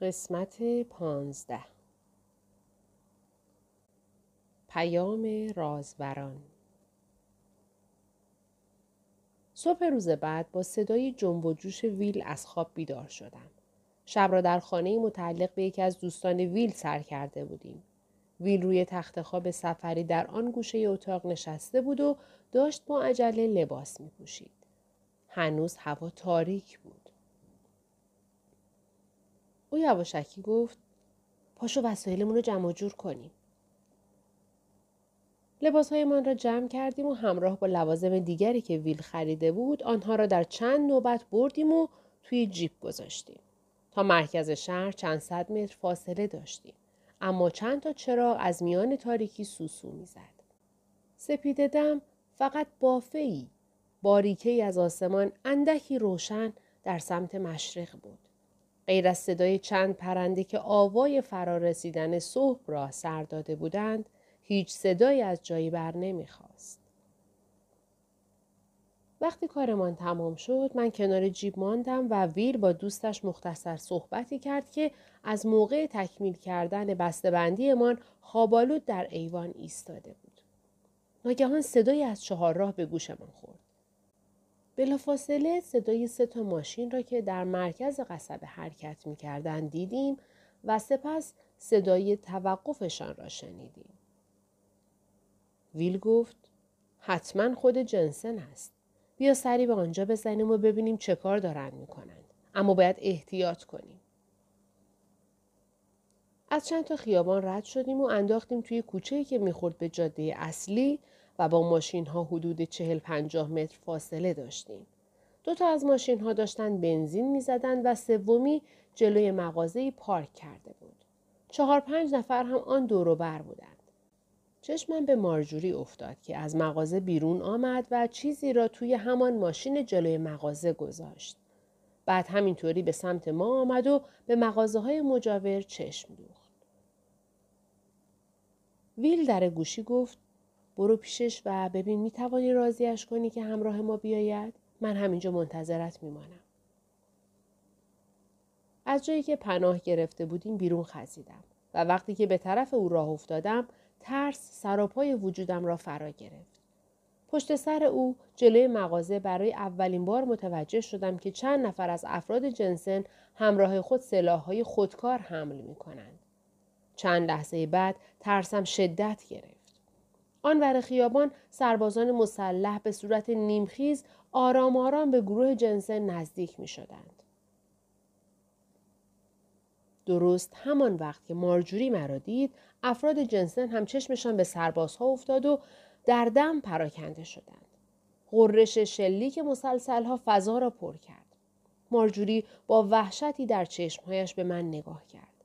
قسمت پانزده پیام رازوران صبح روز بعد با صدای جنب و جوش ویل از خواب بیدار شدم. شب را در خانه متعلق به یکی از دوستان ویل سر کرده بودیم. ویل روی تخت خواب سفری در آن گوشه اتاق نشسته بود و داشت با عجله لباس می پوشید. هنوز هوا تاریک بود. او یواشکی گفت پاشو وسایلمون رو جمع جور کنیم. لباسهایمان را جمع کردیم و همراه با لوازم دیگری که ویل خریده بود آنها را در چند نوبت بردیم و توی جیپ گذاشتیم. تا مرکز شهر چند صد متر فاصله داشتیم. اما چند تا چراغ از میان تاریکی سوسو می‌زد. سپیده دم فقط بافه ای. باریکه از آسمان اندکی روشن در سمت مشرق بود. غیر از صدای چند پرنده که آوای فرارسیدن صبح را سر داده بودند هیچ صدایی از جایی بر نمی‌خواست. وقتی کارمان تمام شد من کنار جیب ماندم و ویل با دوستش مختصر صحبتی کرد که از موقع تکمیل کردن بسته‌بندیمان خوابالود در ایوان ایستاده بود. ناگهان صدایی از چهار راه به گوشمان خورد. بلافاصله صدای سه تا ماشین را که در مرکز قصب حرکت می کردن دیدیم و سپس صدای توقفشان را شنیدیم. ویل گفت حتما خود جنسن است. بیا سری به آنجا بزنیم و ببینیم چه کار دارن می‌کنند. اما باید احتیاط کنیم. از چند تا خیابان رد شدیم و انداختیم توی کوچه‌ای که می‌خورد به جاده اصلی و با ماشین ها حدود چهل پنجاه متر فاصله داشتیم. دو تا از ماشین ها داشتن بنزین می زدن و سومی جلوی مغازه پارک کرده بود. چهار پنج نفر هم آن دورو بر بودند. چشمم به مارجوری افتاد که از مغازه بیرون آمد و چیزی را توی همان ماشین جلوی مغازه گذاشت. بعد همینطوری به سمت ما آمد و به مغازه های مجاور چشم دوخت. ویل در گوشی گفت برو پیشش و ببین می توانی راضیش کنی که همراه ما بیاید؟ من همینجا منتظرت میمانم. از جایی که پناه گرفته بودیم بیرون خزیدم و وقتی که به طرف او راه افتادم ترس سراپای وجودم را فرا گرفت. پشت سر او جلوی مغازه برای اولین بار متوجه شدم که چند نفر از افراد جنسن همراه خود سلاحهای خودکار حمل می کنند. چند لحظه بعد ترسم شدت گرفت. آن خیابان سربازان مسلح به صورت نیمخیز آرام آرام به گروه جنسن نزدیک می شدند. درست همان وقت که مارجوری مرا دید افراد جنسن هم چشمشان به سربازها افتاد و در دم پراکنده شدند. غرش شلیک مسلسلها فضا را پر کرد. مارجوری با وحشتی در چشمهایش به من نگاه کرد.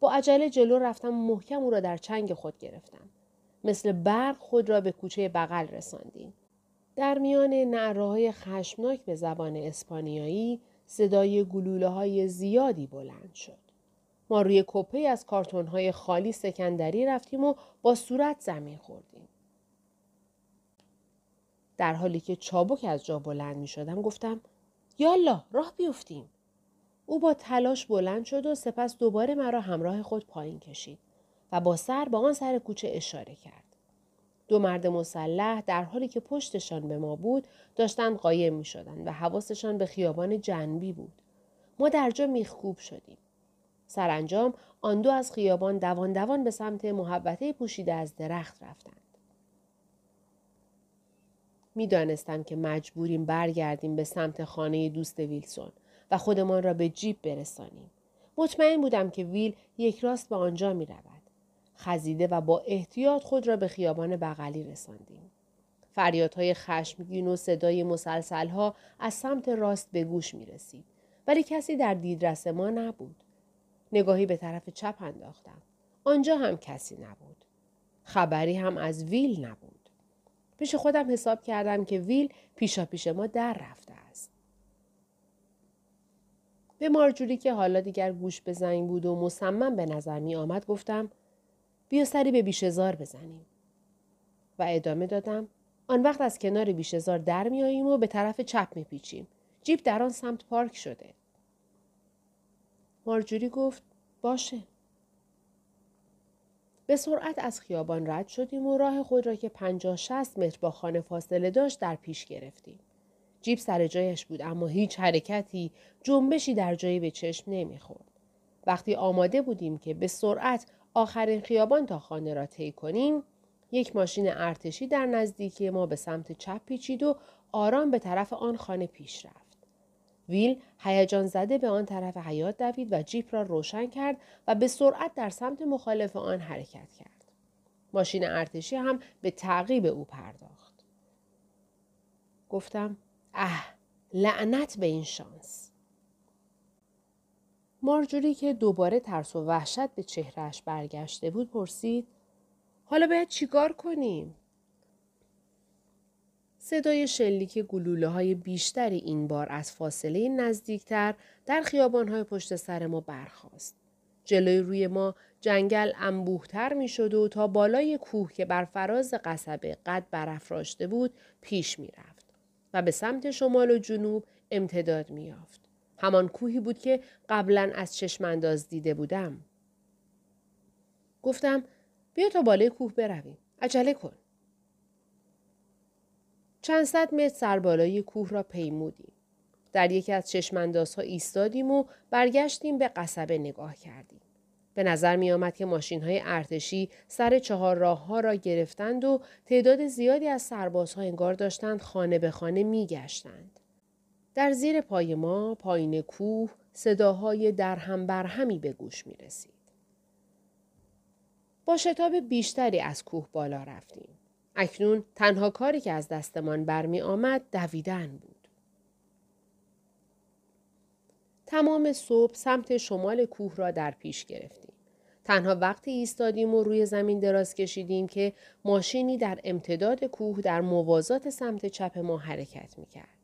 با عجله جلو رفتم و محکم او را در چنگ خود گرفتم. مثل برق خود را به کوچه بغل رساندیم. در میان نعره خشمناک به زبان اسپانیایی صدای گلوله های زیادی بلند شد. ما روی کپه از کارتون های خالی سکندری رفتیم و با صورت زمین خوردیم. در حالی که چابک از جا بلند می شدم گفتم یالا راه بیفتیم. او با تلاش بلند شد و سپس دوباره مرا همراه خود پایین کشید. و با سر با آن سر کوچه اشاره کرد. دو مرد مسلح در حالی که پشتشان به ما بود داشتند قایم می شدند و حواسشان به خیابان جنبی بود. ما در جا میخکوب شدیم. سرانجام آن دو از خیابان دوان دوان به سمت محبته پوشیده از درخت رفتند. می‌دانستم که مجبوریم برگردیم به سمت خانه دوست ویلسون و خودمان را به جیب برسانیم. مطمئن بودم که ویل یک راست به آنجا می رود. خزیده و با احتیاط خود را به خیابان بغلی رساندیم. فریادهای خشمگین و صدای مسلسلها از سمت راست به گوش می رسید. ولی کسی در دیدرس ما نبود. نگاهی به طرف چپ انداختم. آنجا هم کسی نبود. خبری هم از ویل نبود. پیش خودم حساب کردم که ویل پیشا پیش ما در رفته است. به مارجوری که حالا دیگر گوش به زنگ بود و مصمم به نظر می آمد گفتم بیا سری به بیشزار بزنیم. و ادامه دادم آن وقت از کنار بیشزار در میاییم و به طرف چپ میپیچیم. جیب در آن سمت پارک شده. مارجوری گفت باشه. به سرعت از خیابان رد شدیم و راه خود را که پنجاه شست متر با خانه فاصله داشت در پیش گرفتیم. جیب سر جایش بود اما هیچ حرکتی جنبشی در جایی به چشم نمی‌خورد. وقتی آماده بودیم که به سرعت آخرین خیابان تا خانه را طی کنیم یک ماشین ارتشی در نزدیکی ما به سمت چپ پیچید و آرام به طرف آن خانه پیش رفت. ویل هیجان زده به آن طرف حیات دوید و جیپ را روشن کرد و به سرعت در سمت مخالف آن حرکت کرد. ماشین ارتشی هم به تعقیب او پرداخت. گفتم اه لعنت به این شانس. مارجوری که دوباره ترس و وحشت به چهرهش برگشته بود پرسید حالا باید چیکار کنیم؟ صدای شلیک گلوله های بیشتری این بار از فاصله نزدیکتر در خیابان های پشت سر ما برخاست. جلوی روی ما جنگل انبوهتر می شد و تا بالای کوه که بر فراز قصبه قد برافراشته بود پیش می رفت و به سمت شمال و جنوب امتداد می یافت. همان کوهی بود که قبلا از چشم انداز دیده بودم. گفتم بیا تا بالای کوه برویم. عجله کن. چند صد متر سر بالای کوه را پیمودیم. در یکی از چشماندازها ایستادیم و برگشتیم به قصبه نگاه کردیم. به نظر می آمد که ماشین های ارتشی سر چهار راه ها را گرفتند و تعداد زیادی از سربازها انگار داشتند خانه به خانه می گشتند. در زیر پای ما پایین کوه صداهای درهم برهمی به گوش می رسید. با شتاب بیشتری از کوه بالا رفتیم. اکنون تنها کاری که از دستمان برمی آمد دویدن بود. تمام صبح سمت شمال کوه را در پیش گرفتیم. تنها وقتی ایستادیم و روی زمین دراز کشیدیم که ماشینی در امتداد کوه در موازات سمت چپ ما حرکت می کرد.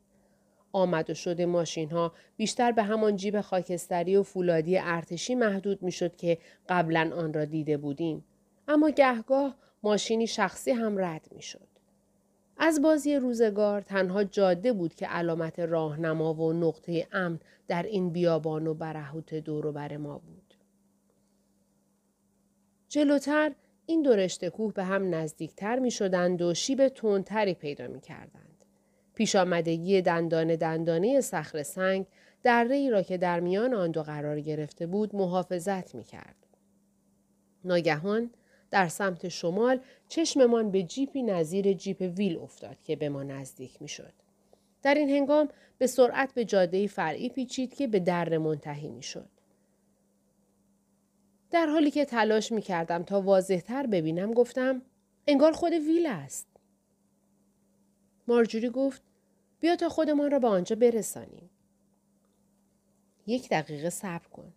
آمد و شده ماشین ها بیشتر به همان جیب خاکستری و فولادی ارتشی محدود می شد که قبلا آن را دیده بودیم. اما گهگاه ماشینی شخصی هم رد می شد. از بازی روزگار تنها جاده بود که علامت راهنما و نقطه امن در این بیابان و برهوت بر ما بود. جلوتر این دو رشته کوه به هم نزدیکتر می شدند و شیب تندتری پیدا می کردند. پیش آمدگی دندان دندانه صخر سنگ در ای را که در میان آن دو قرار گرفته بود محافظت می کرد. ناگهان در سمت شمال چشممان به جیپی نظیر جیپ ویل افتاد که به ما نزدیک می شد. در این هنگام به سرعت به جاده فرعی پیچید که به در منتهی می شد. در حالی که تلاش می کردم تا واضحتر ببینم گفتم انگار خود ویل است. مارجوری گفت بیا تا خودمان را به آنجا برسانیم. یک دقیقه صبر کن.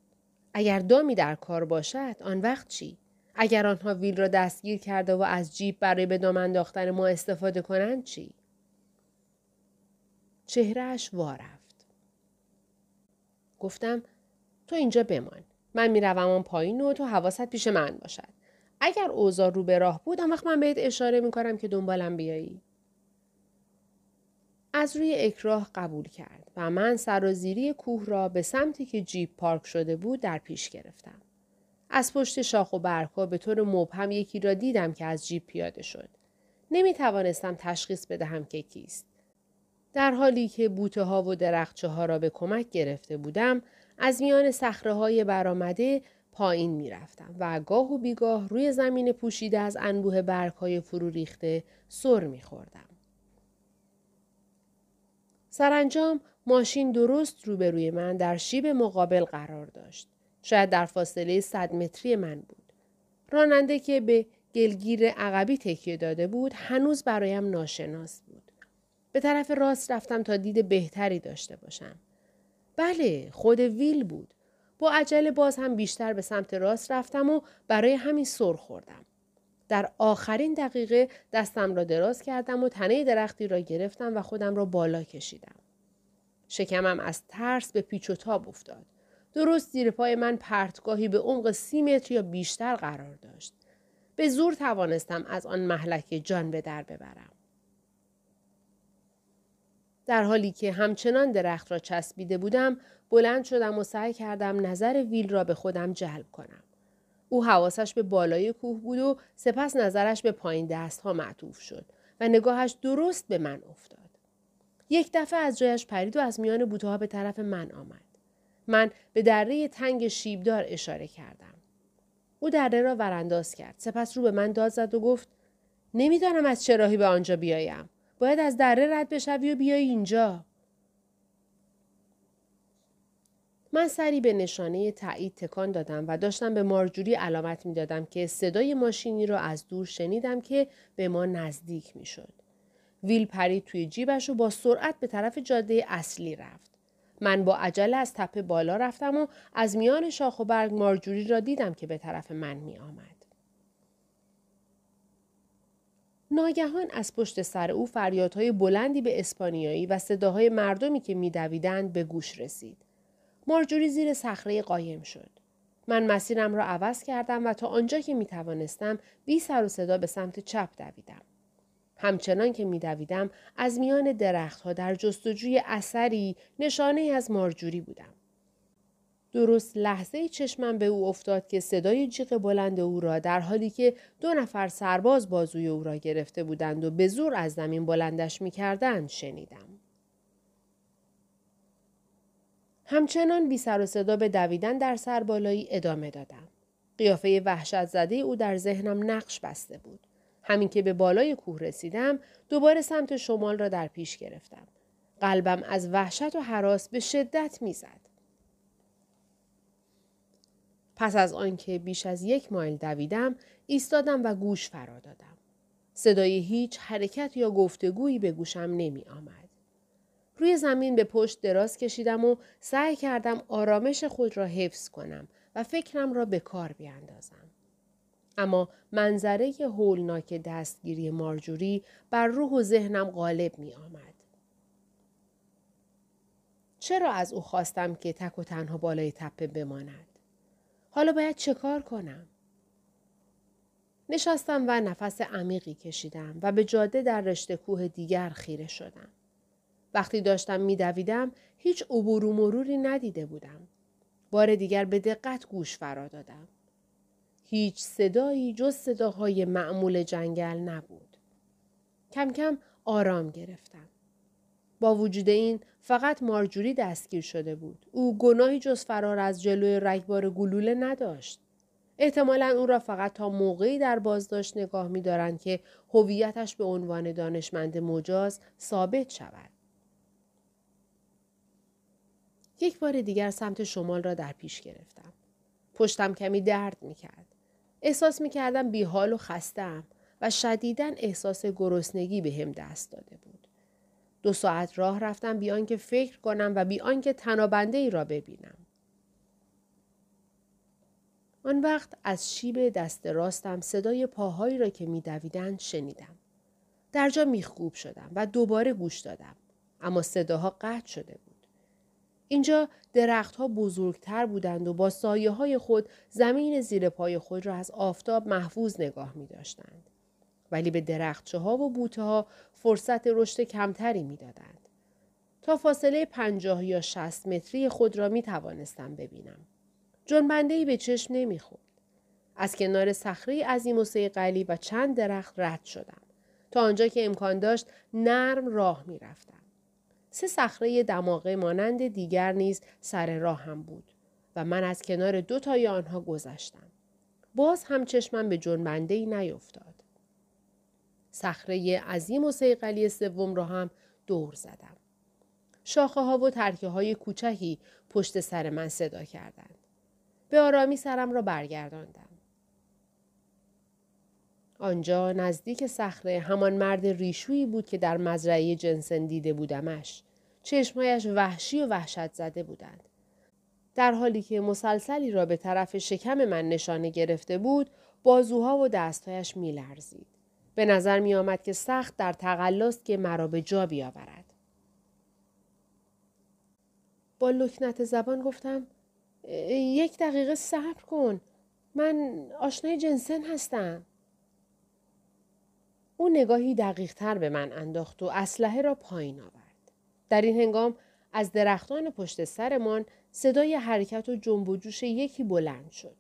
اگر دامی در کار باشد آن وقت چی؟ اگر آنها ویل را دستگیر کرده و از جیب برای به دام انداختن ما استفاده کنند چی؟ چهرهش وارفت. گفتم تو اینجا بمان. من می‌روم آن پایین و تو حواست پیش من باشد. اگر اوضاع رو به راه بود آن وقت من بهت اشاره می‌کنم که دنبالم بیایی. از روی اکراه قبول کرد و من سرازیری کوه را به سمتی که جیب پارک شده بود در پیش گرفتم. از پشت شاخ و برگها به طور مبهم یکی را دیدم که از جیب پیاده شد. نمی توانستم تشخیص بدهم که کیست. در حالی که بوته ها و درخچه ها را به کمک گرفته بودم، از میان سخره های برآمده پایین می رفتم و گاه و بیگاه روی زمین پوشیده از انبوه برگ های فرو ریخته سر می خوردم. سرانجام ماشین درست روبروی من در شیب مقابل قرار داشت. شاید در فاصله صد متری من بود. راننده که به گلگیر عقبی تکیه داده بود هنوز برایم ناشناس بود. به طرف راست رفتم تا دید بهتری داشته باشم. بله خود ویل بود. با عجله باز هم بیشتر به سمت راست رفتم و برای همین سر خوردم. در آخرین دقیقه دستم را دراز کردم و تنه درختی را گرفتم و خودم را بالا کشیدم. شکمم از ترس به پیچ و تاب افتاد. درست زیر پای من پرتگاهی به عمق سی متر یا بیشتر قرار داشت. به زور توانستم از آن محلکه جان به در ببرم. در حالی که همچنان درخت را چسبیده بودم بلند شدم و سعی کردم نظر ویل را به خودم جلب کنم. او حواسش به بالای کوه بود و سپس نظرش به پایین دست ها معطوف شد و نگاهش درست به من افتاد. یک دفعه از جایش پرید و از میان بوته به طرف من آمد. من به دره تنگ شیبدار اشاره کردم. او دره را ورانداز کرد. سپس رو به من داد زد و گفت نمی‌دانم از چه راهی به آنجا بیایم. باید از دره رد بشوی و بیای اینجا. من سری به نشانه تایید تکان دادم و داشتم به مارجوری علامت می‌دادم که صدای ماشینی را از دور شنیدم که به ما نزدیک می‌شد. ویل پرید توی جیبش و با سرعت به طرف جاده اصلی رفت. من با عجله از تپه بالا رفتم و از میان شاخ و برگ مارجوری را دیدم که به طرف من می آمد. ناگهان از پشت سر او فریادهای بلندی به اسپانیایی و صداهای مردمی که میدویدند به گوش رسید. مارجوری زیر صخره قایم شد. من مسیرم را عوض کردم و تا آنجا که می توانستم بی سر و صدا به سمت چپ دویدم. همچنان که میدویدم از میان درختها در جستجوی اثری نشانه از مارجوری بودم. درست لحظه چشمم به او افتاد که صدای جیغ بلند او را در حالی که دو نفر سرباز بازوی او را گرفته بودند و به زور از زمین بلندش می‌کردند شنیدم. همچنان بی سر و صدا به دویدن در سربالایی ادامه دادم. قیافه وحشت زده او در ذهنم نقش بسته بود. همین که به بالای کوه رسیدم دوباره سمت شمال را در پیش گرفتم. قلبم از وحشت و حراس به شدت می‌زد. پس از آنکه بیش از یک مایل دویدم ایستادم و گوش فرا دادم. صدای هیچ حرکت یا گفتگویی به گوشم نمی آمد. روی زمین به پشت دراز کشیدم و سعی کردم آرامش خود را حفظ کنم و فکرم را به کار بیاندازم. اما منظره هولناک دستگیری مارجوری بر روح و ذهنم غالب می آمد. چرا از او خواستم که تک و تنها بالای تپه بماند؟ حالا باید چه کار کنم؟ نشستم و نفس عمیقی کشیدم و به جاده در رشته کوه دیگر خیره شدم. وقتی داشتم میدویدم هیچ عبور و مروری ندیده بودم. بار دیگر به دقت گوش فرا دادم. هیچ صدایی جز صداهای معمول جنگل نبود. کم کم آرام گرفتم. با وجود این فقط مارجوری دستگیر شده بود. او گناهی جز فرار از جلوی رگبار گلوله نداشت. احتمالا او را فقط تا موقعی در بازداشت نگاه می دارند که هویتش به عنوان دانشمند مجاز ثابت شود. یک بار دیگر سمت شمال را در پیش گرفتم. پشتم کمی درد می کرد. احساس می کردم بی حال و خستم و شدیداً احساس گرسنگی به هم دست داده بود. دو ساعت راه رفتم بیان که فکر کنم و بیان که تنابنده ای را ببینم. آن وقت از شیب دست راستم صدای پاهایی را که میدویدند شنیدم. در جا میخکوب شدم و دوباره گوش دادم. اما صداها قطع شده بود. اینجا درختها بزرگتر بودند و با سایه های خود زمین زیر پای خود را از آفتاب محفوظ نگاه می داشتند. ولی به درختچه ها و بوته ها فرصت رشد کمتری می دادند. تا فاصله پنجاه یا شست متری خود را می توانستم ببینم. جنبنده ای به چشم نمی خود. از کنار صخره عظیم و سیقلی و چند درخت رد شدم. تا آنجا که امکان داشت نرم راه می رفتم. سه صخره دماغه مانند دیگر نیز سر راه هم بود و من از کنار دو تای آنها گذشتم. باز هم چشمم به جنبنده ای نیفتاد. صخره عظیم و سیقلی سوم را هم دور زدم. شاخه ها و ترکه های کوچکی پشت سر من صدا کردند. به آرامی سرم را برگرداندم. آنجا نزدیک صخره همان مرد ریشویی بود که در مزرعه جنسن دیده بودمش. چشمهایش وحشی و وحشت زده بودند. در حالی که مسلسلی را به طرف شکم من نشانه گرفته بود، بازوها و دستهایش می لرزید. به نظر می آمد که سخت در تقلاست که مرا به جا بیاورد. با لکنت زبان گفتم یک دقیقه صبر کن. من آشنای جنسن هستم. او نگاهی دقیق تر به من انداخت و اسلحه را پایین آورد. در این هنگام از درختان پشت سرمان صدای حرکت و جنب و جوش یکی بلند شد.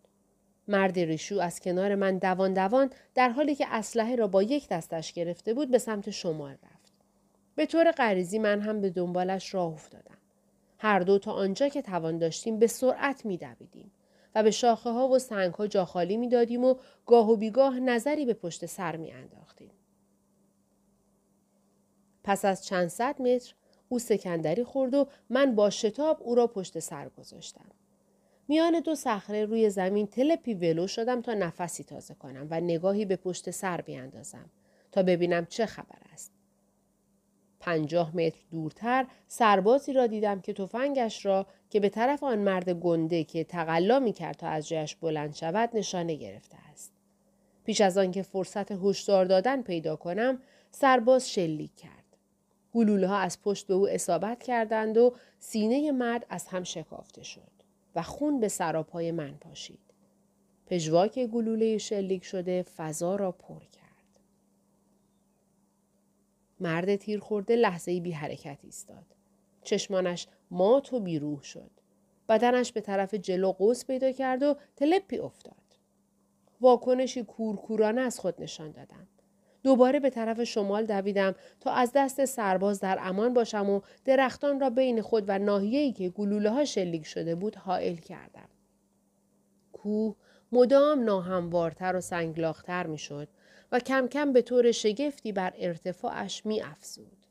مرد ریشو از کنار من دوان دوان در حالی که اسلحه را با یک دستش گرفته بود به سمت شمال رفت. به طور غریزی من هم به دنبالش راه افتادم. هر دو تا آنجا که توان داشتیم به سرعت می دویدیم و به شاخه ها و سنگ ها جا خالی می دادیم و گاه و بیگاه نظری به پشت سر می انداختیم. پس از چند صد متر او سکندری خورد و من با شتاب او را پشت سر گذاشتم. میان دو صخره روی زمین تلپی ولو شدم تا نفسی تازه کنم و نگاهی به پشت سر بیاندازم تا ببینم چه خبر است. پنجاه متر دورتر سربازی را دیدم که تفنگش را که به طرف آن مرد گنده که تقلا می کرد تا از جایش بلند شود نشانه گرفته است. پیش از آنکه فرصت هشدار دادن پیدا کنم سرباز شلیک کرد. گلوله ها از پشت به او اصابت کردند و سینه مرد از هم شکافته شد و خون به سراپای من پاشید. پژواک گلوله شلیک شده فضا را پر کرد. مرد تیر خورده لحظه بی حرکت ایستاد. چشمانش مات و بیروح شد. بدنش به طرف جلو قوس پیدا کرد و تلپی افتاد. واکنشی کورکورانه از خود نشان دادم. دوباره به طرف شمال دویدم تا از دست سرباز در امان باشم و درختان را بین خود و ناحیه‌ای که گلوله ها شلیک شده بود حائل کردم. کوه مدام ناهموارتر و سنگلاختر می شد و کم کم به طور شگفتی بر ارتفاعش می افزود.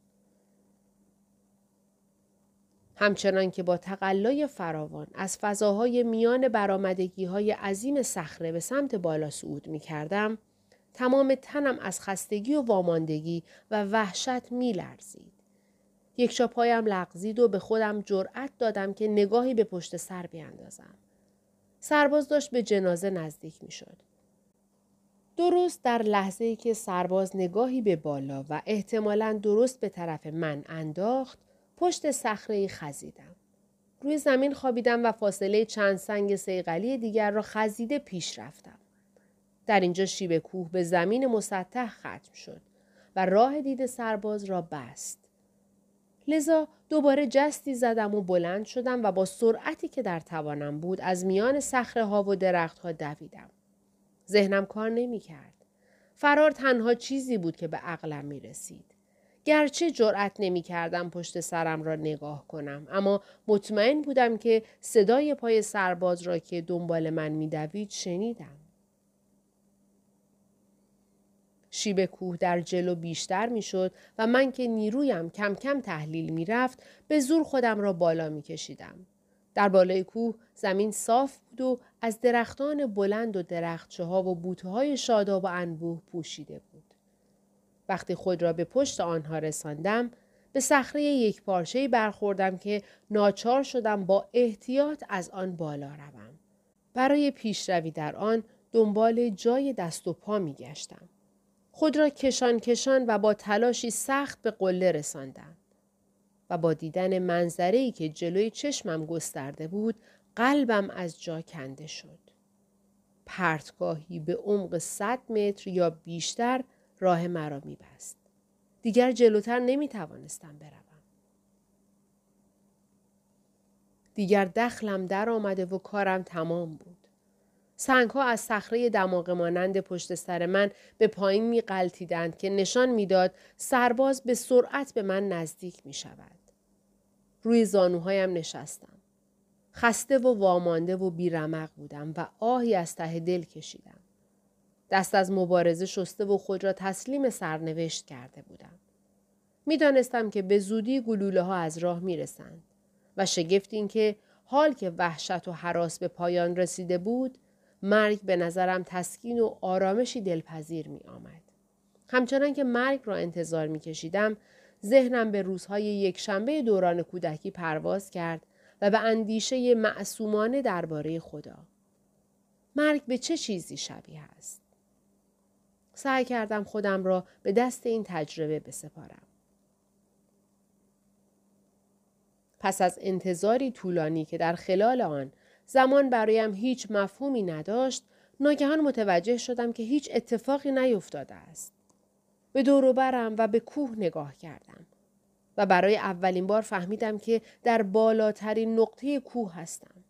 همچنان که با تقلای فراوان از فضاهای میان برامدگی های عظیم صخره به سمت بالا صعود می کردم، تمام تنم از خستگی و واماندگی و وحشت می لرزید. یک پایم لغزید و به خودم جرأت دادم که نگاهی به پشت سر بیاندازم. سرباز داشت به جنازه نزدیک می شد. درست در لحظه ای که سرباز نگاهی به بالا و احتمالا درست به طرف من انداخت پشت صخره خزیدم. روی زمین خوابیدم و فاصله چند سنگ سیغلی دیگر را خزیده پیش رفتم. در اینجا شیب کوه به زمین مسطح ختم شد و راه دید سرباز را بست. لذا دوباره جستی زدم و بلند شدم و با سرعتی که در توانم بود از میان صخره ها و درخت ها دویدم. ذهنم کار نمی کرد. فرار تنها چیزی بود که به عقلم می رسید. گرچه جرأت نمی کردم پشت سرم را نگاه کنم اما مطمئن بودم که صدای پای سرباز را که دنبال من می دوید شنیدم. شیب کوه در جلو بیشتر می شد و من که نیرویم کم کم تحلیل می رفت به زور خودم را بالا می کشیدم. در بالای کوه زمین صاف بود و از درختان بلند و درختچه ها و بوته های شاداب و انبوه پوشیده بود. وقتی خود را به پشت آنها رساندم به صخره یک پارچه برخوردم که ناچار شدم با احتیاط از آن بالا روم. برای پیشروی در آن دنبال جای دست و پا می گشتم. خود را کشان کشان و با تلاشی سخت به قله رساندم. و با دیدن منظری که جلوی چشمم گسترده بود قلبم از جا کنده شد. پرتگاهی به عمق صد متر یا بیشتر راه مرا میبست. دیگر جلوتر نمی توانستم بروم. دیگر دخلم در آمده و کارم تمام بود. سنگ ها از صخره دماغ مانند پشت سر من به پایین می قلتیدند که نشان می‌داد سرباز به سرعت به من نزدیک می شود. روی زانوهایم نشستم. خسته و وامانده و بیرمق بودم و آهی از ته دل کشیدم. دست از مبارزه شسته و خود را تسلیم سرنوشت کرده بودم. می‌دانستم که به زودی گلوله ها از راه می رسند و شگفت این که حال که وحشت و حراس به پایان رسیده بود مرگ به نظرم تسکین و آرامشی دلپذیر می آمد. همچنان که مرگ را انتظار می کشیدم ذهنم به روزهای یک شنبه دوران کودکی پرواز کرد و به اندیشه معصومانه درباره خدا. مرگ به چه چیزی شبیه است؟ سعی کردم خودم را به دست این تجربه بسپارم. پس از انتظاری طولانی که در خلال آن زمان برایم هیچ مفهومی نداشت ناگهان متوجه شدم که هیچ اتفاقی نیفتاده است. به دور و به کوه نگاه کردم. و برای اولین بار فهمیدم که در بالاترین نقطه کوه هستم.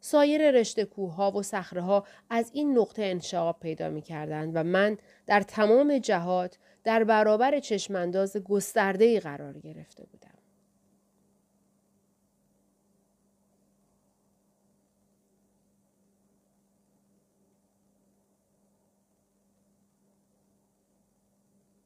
سایر رشته کوه ها و صخره ها از این نقطه انشعاب پیدا می کردند و من در تمام جهات در برابر چشمانداز گسترده قرار گرفته بودم.